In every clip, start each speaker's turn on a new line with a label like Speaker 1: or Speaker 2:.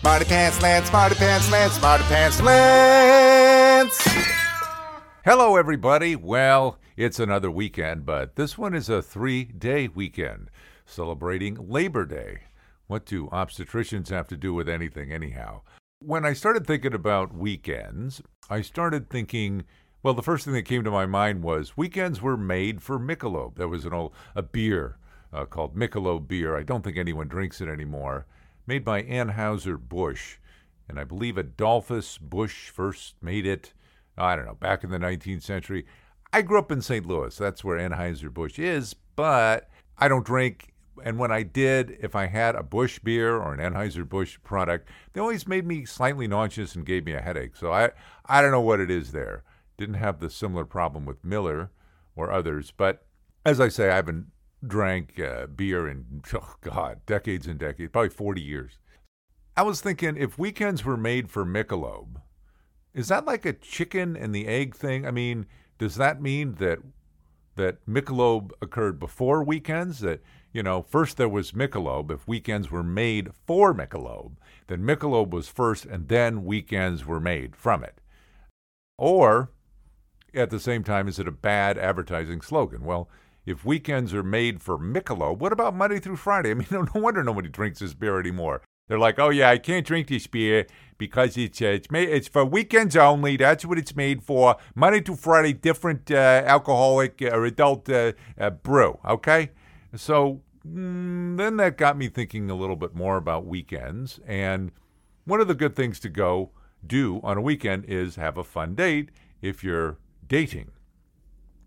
Speaker 1: Smarty Pants Lance, Smarty Pants Lance, Smarty Pants Lance.
Speaker 2: Hello, everybody. Well, it's another weekend, but this one is a three day weekend celebrating Labor Day. What do obstetricians have to do with anything, anyhow? When I started thinking about weekends, I started thinking, well, the first thing that came to my mind was weekends were made for Michelob. There was an old a beer uh, called Michelob beer. I don't think anyone drinks it anymore. Made by Anheuser-Busch, and I believe Adolphus Busch first made it. I don't know, back in the 19th century. I grew up in St. Louis. That's where Anheuser-Busch is, but I don't drink. And when I did, if I had a Busch beer or an Anheuser-Busch product, they always made me slightly nauseous and gave me a headache. So I, I don't know what it is there. Didn't have the similar problem with Miller or others. But as I say, I haven't drank uh, beer in, oh God, decades and decades, probably 40 years. I was thinking if weekends were made for Michelob, is that like a chicken and the egg thing? I mean, does that mean that that Michelob occurred before weekends? That you know, first there was Michelob. If weekends were made for Michelob, then Michelob was first, and then weekends were made from it. Or, at the same time, is it a bad advertising slogan? Well, if weekends are made for Michelob, what about Monday through Friday? I mean, no, wonder nobody drinks this beer anymore. They're like, oh yeah, I can't drink this beer because it's uh, it's made it's for weekends only. That's what it's made for. Monday to Friday, different uh, alcoholic or adult uh, uh, brew. Okay, so mm, then that got me thinking a little bit more about weekends. And one of the good things to go do on a weekend is have a fun date if you're dating.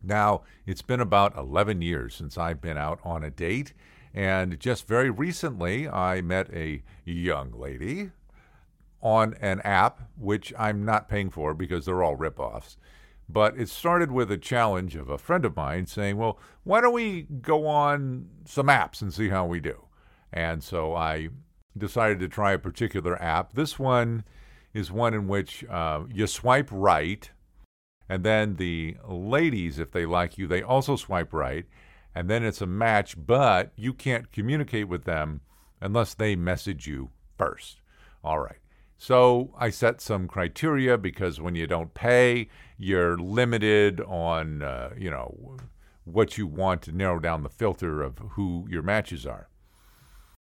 Speaker 2: Now, it's been about 11 years since I've been out on a date, and just very recently I met a young lady on an app, which I'm not paying for because they're all ripoffs. But it started with a challenge of a friend of mine saying, Well, why don't we go on some apps and see how we do? And so I decided to try a particular app. This one is one in which uh, you swipe right and then the ladies, if they like you, they also swipe right. And then it's a match, but you can't communicate with them unless they message you first. All right. So I set some criteria because when you don't pay, you're limited on, uh, you know, what you want to narrow down the filter of who your matches are.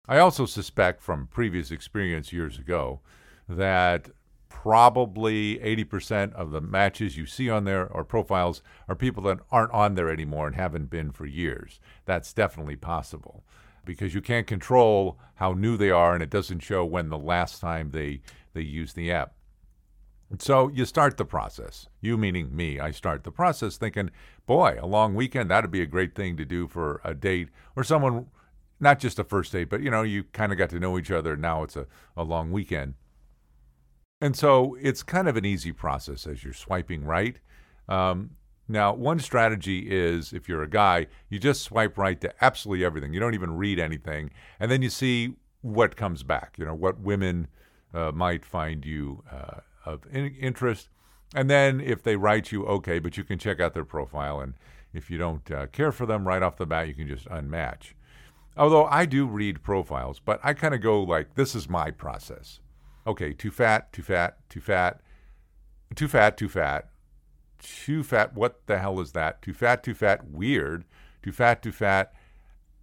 Speaker 2: I also suspect from previous experience years ago that probably 80% of the matches you see on there or profiles are people that aren't on there anymore and haven't been for years. That's definitely possible because you can't control how new they are and it doesn't show when the last time they they used the app. So you start the process. You meaning me, I start the process thinking, boy, a long weekend, that'd be a great thing to do for a date or someone not just a first date, but you know, you kind of got to know each other. Now it's a, a long weekend. And so it's kind of an easy process as you're swiping right. Um, now, one strategy is if you're a guy, you just swipe right to absolutely everything. You don't even read anything. And then you see what comes back, you know, what women uh, might find you uh, of in- interest. And then if they write you, okay, but you can check out their profile. And if you don't uh, care for them right off the bat, you can just unmatch. Although I do read profiles, but I kind of go like, this is my process okay, too fat, too fat, too fat, too fat, too fat, too fat. What the hell is that? Too fat, too fat, weird, too fat, too fat.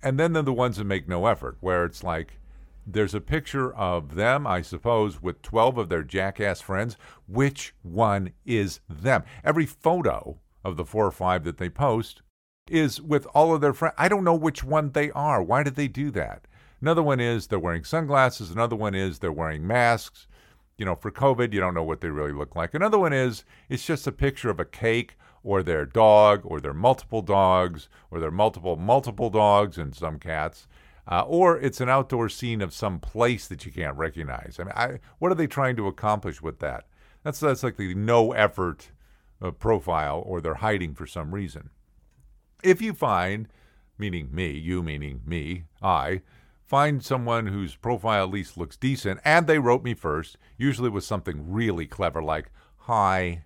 Speaker 2: And then they're the ones that make no effort, where it's like there's a picture of them, I suppose, with 12 of their jackass friends. Which one is them? Every photo of the four or five that they post is with all of their friends. I don't know which one they are. Why did they do that? Another one is they're wearing sunglasses. Another one is they're wearing masks. You know, for COVID, you don't know what they really look like. Another one is it's just a picture of a cake or their dog or their multiple dogs or their multiple, multiple dogs and some cats. Uh, or it's an outdoor scene of some place that you can't recognize. I mean, I, what are they trying to accomplish with that? That's that's like the no effort uh, profile, or they're hiding for some reason. If you find, meaning me, you meaning me, I, find someone whose profile at least looks decent, and they wrote me first, usually with something really clever like hi,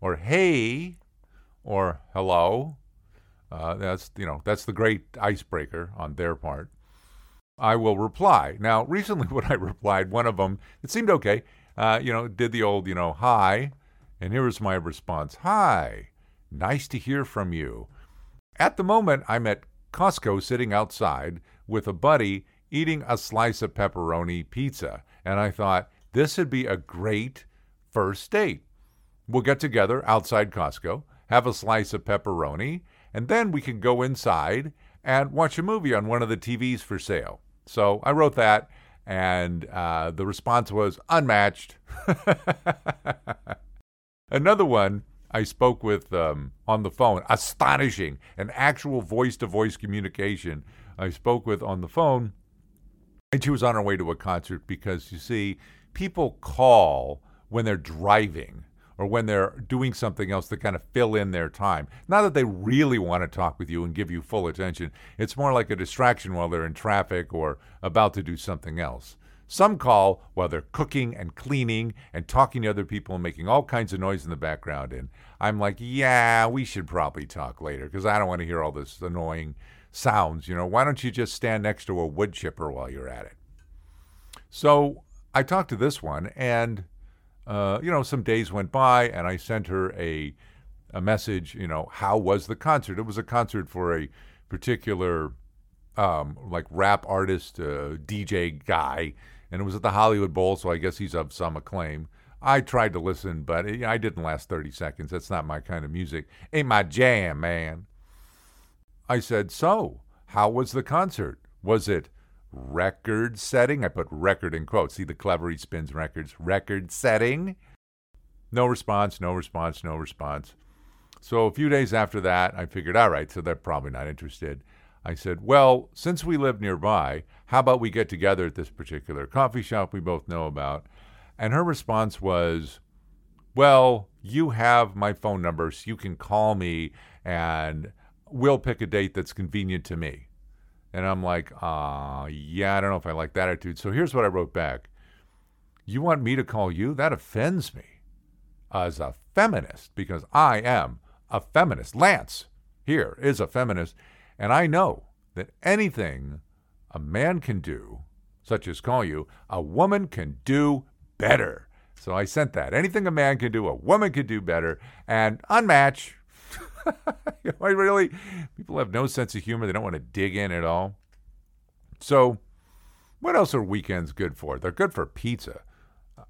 Speaker 2: or hey, or hello. Uh, that's you know that's the great icebreaker on their part. I will reply. Now, recently when I replied, one of them, it seemed okay. Uh, you know, did the old, you know, hi. And here was my response Hi, nice to hear from you. At the moment, I'm at Costco sitting outside with a buddy eating a slice of pepperoni pizza. And I thought, this would be a great first date. We'll get together outside Costco, have a slice of pepperoni, and then we can go inside and watch a movie on one of the TVs for sale. So I wrote that, and uh, the response was unmatched. Another one I spoke with um, on the phone, astonishing, an actual voice to voice communication. I spoke with on the phone, and she was on her way to a concert because you see, people call when they're driving or when they're doing something else to kind of fill in their time. Not that they really want to talk with you and give you full attention, it's more like a distraction while they're in traffic or about to do something else. Some call while they're cooking and cleaning and talking to other people and making all kinds of noise in the background. And I'm like, yeah, we should probably talk later because I don't want to hear all this annoying sounds. You know, why don't you just stand next to a wood chipper while you're at it? So I talked to this one, and uh, you know, some days went by, and I sent her a a message. You know, how was the concert? It was a concert for a particular um, like rap artist, uh, DJ guy, and it was at the Hollywood Bowl, so I guess he's of some acclaim. I tried to listen, but it, I didn't last 30 seconds. That's not my kind of music. Ain't my jam, man. I said, So, how was the concert? Was it record setting? I put record in quotes. See the clever he spins records. Record setting? No response, no response, no response. So a few days after that, I figured, all right, so they're probably not interested. I said, well, since we live nearby, how about we get together at this particular coffee shop we both know about? And her response was, well, you have my phone number, so you can call me and we'll pick a date that's convenient to me. And I'm like, uh, yeah, I don't know if I like that attitude. So here's what I wrote back You want me to call you? That offends me as a feminist because I am a feminist. Lance here is a feminist. And I know that anything a man can do, such as call you, a woman can do better. So I sent that. Anything a man can do, a woman can do better. And unmatch. I really, people have no sense of humor. They don't want to dig in at all. So, what else are weekends good for? They're good for pizza.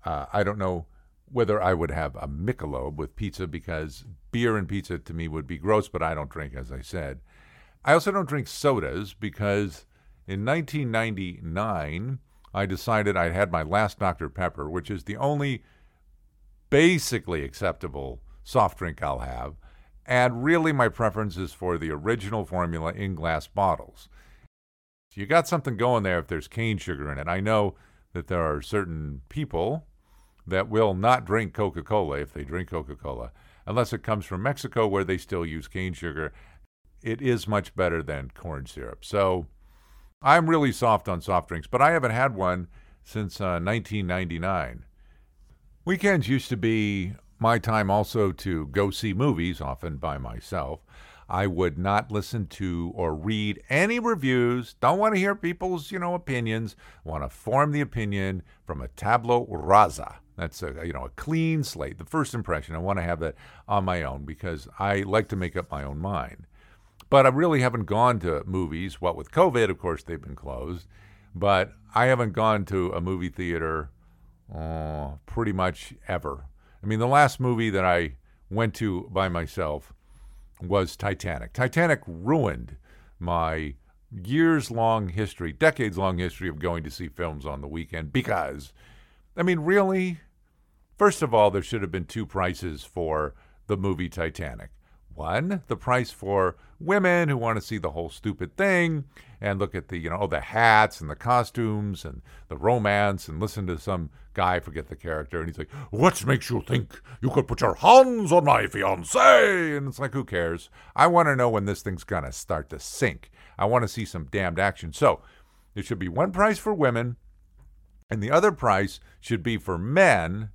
Speaker 2: Uh, I don't know whether I would have a Michelob with pizza because beer and pizza to me would be gross, but I don't drink, as I said. I also don't drink sodas because in 1999, I decided I'd had my last Dr. Pepper, which is the only basically acceptable soft drink I'll have. And really, my preference is for the original formula in glass bottles. So You got something going there if there's cane sugar in it. I know that there are certain people that will not drink Coca Cola if they drink Coca Cola, unless it comes from Mexico where they still use cane sugar. It is much better than corn syrup. So I'm really soft on soft drinks, but I haven't had one since uh, 1999. Weekends used to be my time also to go see movies, often by myself. I would not listen to or read any reviews. Don't want to hear people's, you know, opinions. Want to form the opinion from a tabula rasa. That's a you know a clean slate. The first impression. I want to have that on my own because I like to make up my own mind. But I really haven't gone to movies. What with COVID, of course, they've been closed. But I haven't gone to a movie theater uh, pretty much ever. I mean, the last movie that I went to by myself was Titanic. Titanic ruined my years long history, decades long history of going to see films on the weekend because, I mean, really, first of all, there should have been two prices for the movie Titanic. One, the price for women who want to see the whole stupid thing and look at the, you know, oh, the hats and the costumes and the romance and listen to some guy, forget the character, and he's like, What makes you think you could put your hands on my fiancee? And it's like, Who cares? I want to know when this thing's going to start to sink. I want to see some damned action. So there should be one price for women, and the other price should be for men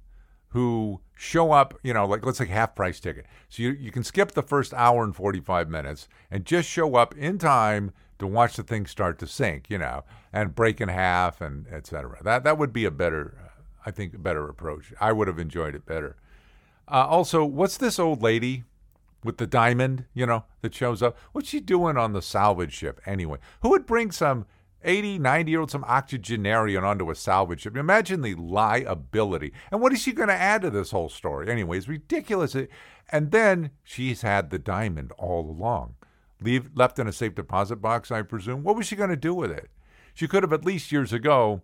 Speaker 2: who show up, you know, like let's say half price ticket. So you, you can skip the first hour and 45 minutes and just show up in time to watch the thing start to sink, you know, and break in half and etc. That that would be a better, I think, a better approach. I would have enjoyed it better. Uh, also, what's this old lady with the diamond, you know, that shows up? What's she doing on the salvage ship anyway? Who would bring some 80, 90 year old, some octogenarian onto a salvage ship? Imagine the liability. And what is she going to add to this whole story? Anyway, it's ridiculous. And then she's had the diamond all along. Leave, left in a safe deposit box, I presume. What was she going to do with it? She could have at least years ago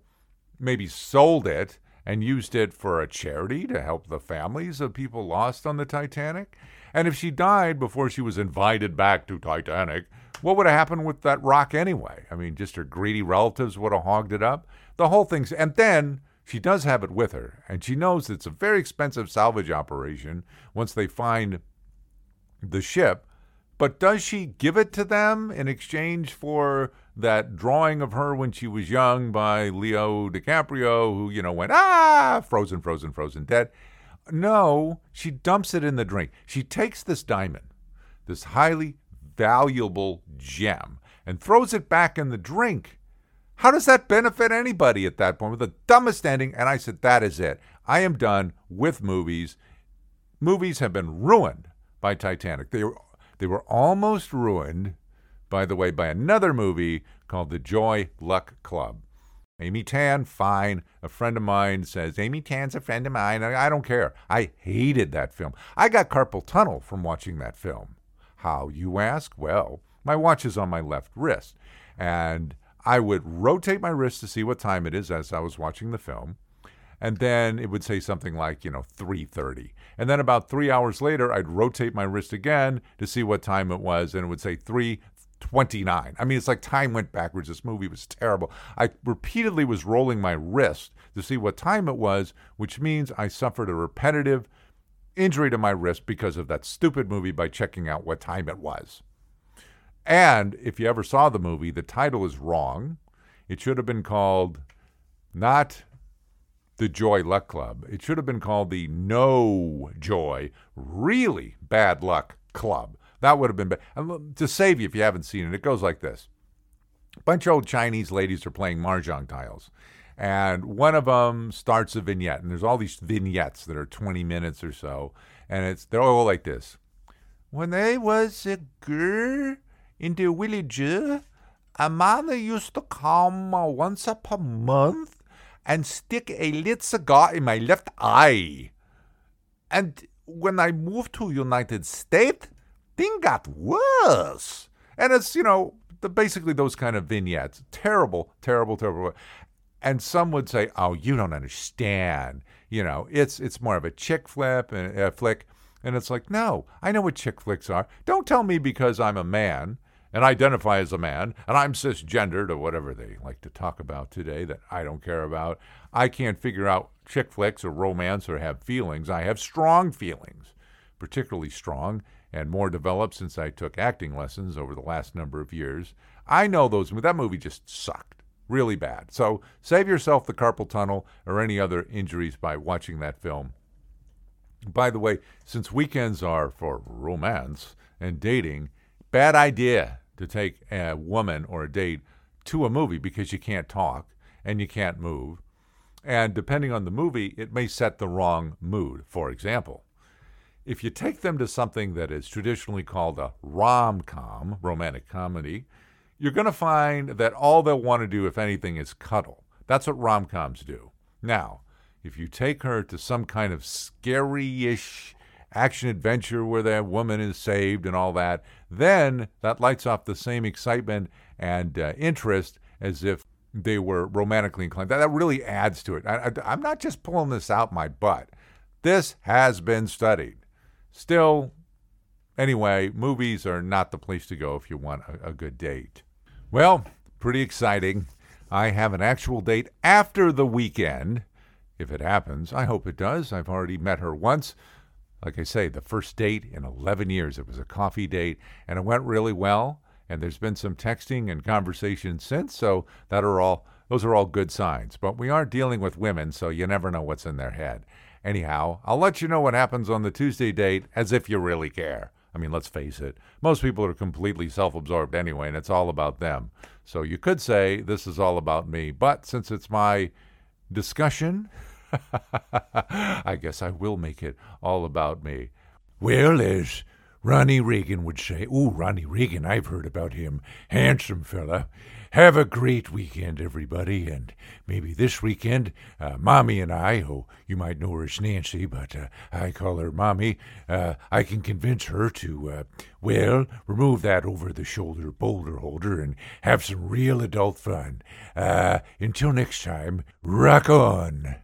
Speaker 2: maybe sold it and used it for a charity to help the families of people lost on the Titanic. And if she died before she was invited back to Titanic, what would have happened with that rock anyway? I mean, just her greedy relatives would have hogged it up. The whole thing's. And then she does have it with her, and she knows it's a very expensive salvage operation once they find the ship. But does she give it to them in exchange for that drawing of her when she was young by Leo DiCaprio, who, you know, went, ah, frozen, frozen, frozen, dead? No, she dumps it in the drink. She takes this diamond, this highly valuable gem, and throws it back in the drink. How does that benefit anybody at that point? With the dumbest ending. And I said, that is it. I am done with movies. Movies have been ruined by Titanic. They were, they were almost ruined, by the way, by another movie called The Joy Luck Club. Amy Tan, fine. A friend of mine says, Amy Tan's a friend of mine. I don't care. I hated that film. I got carpal tunnel from watching that film. How, you ask? Well, my watch is on my left wrist. And I would rotate my wrist to see what time it is as I was watching the film. And then it would say something like, you know, 3:30. And then about 3 hours later, I'd rotate my wrist again to see what time it was and it would say 3:29. I mean, it's like time went backwards. This movie was terrible. I repeatedly was rolling my wrist to see what time it was, which means I suffered a repetitive injury to my wrist because of that stupid movie by checking out what time it was. And if you ever saw the movie, the title is wrong. It should have been called not the Joy Luck Club. It should have been called the No Joy, Really Bad Luck Club. That would have been bad. To save you if you haven't seen it, it goes like this. A bunch of old Chinese ladies are playing mahjong tiles. And one of them starts a vignette, and there's all these vignettes that are 20 minutes or so, and it's they're all like this. When I was a girl, in the village, a man used to come once per month and stick a lit cigar in my left eye. And when I moved to United States, thing got worse. And it's, you know, the, basically those kind of vignettes. Terrible, terrible, terrible. And some would say, "Oh, you don't understand." You know, it's it's more of a chick flip and a flick, and it's like, no, I know what chick flicks are. Don't tell me because I'm a man and identify as a man, and I'm cisgendered or whatever they like to talk about today that I don't care about. I can't figure out chick flicks or romance or have feelings. I have strong feelings, particularly strong and more developed since I took acting lessons over the last number of years. I know those. That movie just sucked. Really bad. So save yourself the carpal tunnel or any other injuries by watching that film. By the way, since weekends are for romance and dating, bad idea to take a woman or a date to a movie because you can't talk and you can't move. And depending on the movie, it may set the wrong mood. For example, if you take them to something that is traditionally called a rom com, romantic comedy, you're going to find that all they'll want to do, if anything, is cuddle. That's what rom coms do. Now, if you take her to some kind of scary ish action adventure where that woman is saved and all that, then that lights off the same excitement and uh, interest as if they were romantically inclined. That, that really adds to it. I, I, I'm not just pulling this out my butt. This has been studied. Still, anyway, movies are not the place to go if you want a, a good date. Well, pretty exciting. I have an actual date after the weekend, if it happens. I hope it does. I've already met her once. Like I say, the first date in 11 years. It was a coffee date, and it went really well. And there's been some texting and conversation since, so that are all those are all good signs. But we are dealing with women, so you never know what's in their head. Anyhow, I'll let you know what happens on the Tuesday date as if you really care. I mean, let's face it, most people are completely self absorbed anyway, and it's all about them. So you could say this is all about me, but since it's my discussion, I guess I will make it all about me.
Speaker 3: Well, as Ronnie Reagan would say, Ooh, Ronnie Reagan, I've heard about him. Handsome fella. Have a great weekend, everybody. And maybe this weekend, uh, Mommy and I, oh, you might know her as Nancy, but uh, I call her Mommy, uh, I can convince her to, uh, well, remove that over the shoulder boulder holder and have some real adult fun. Uh, until next time, rock on.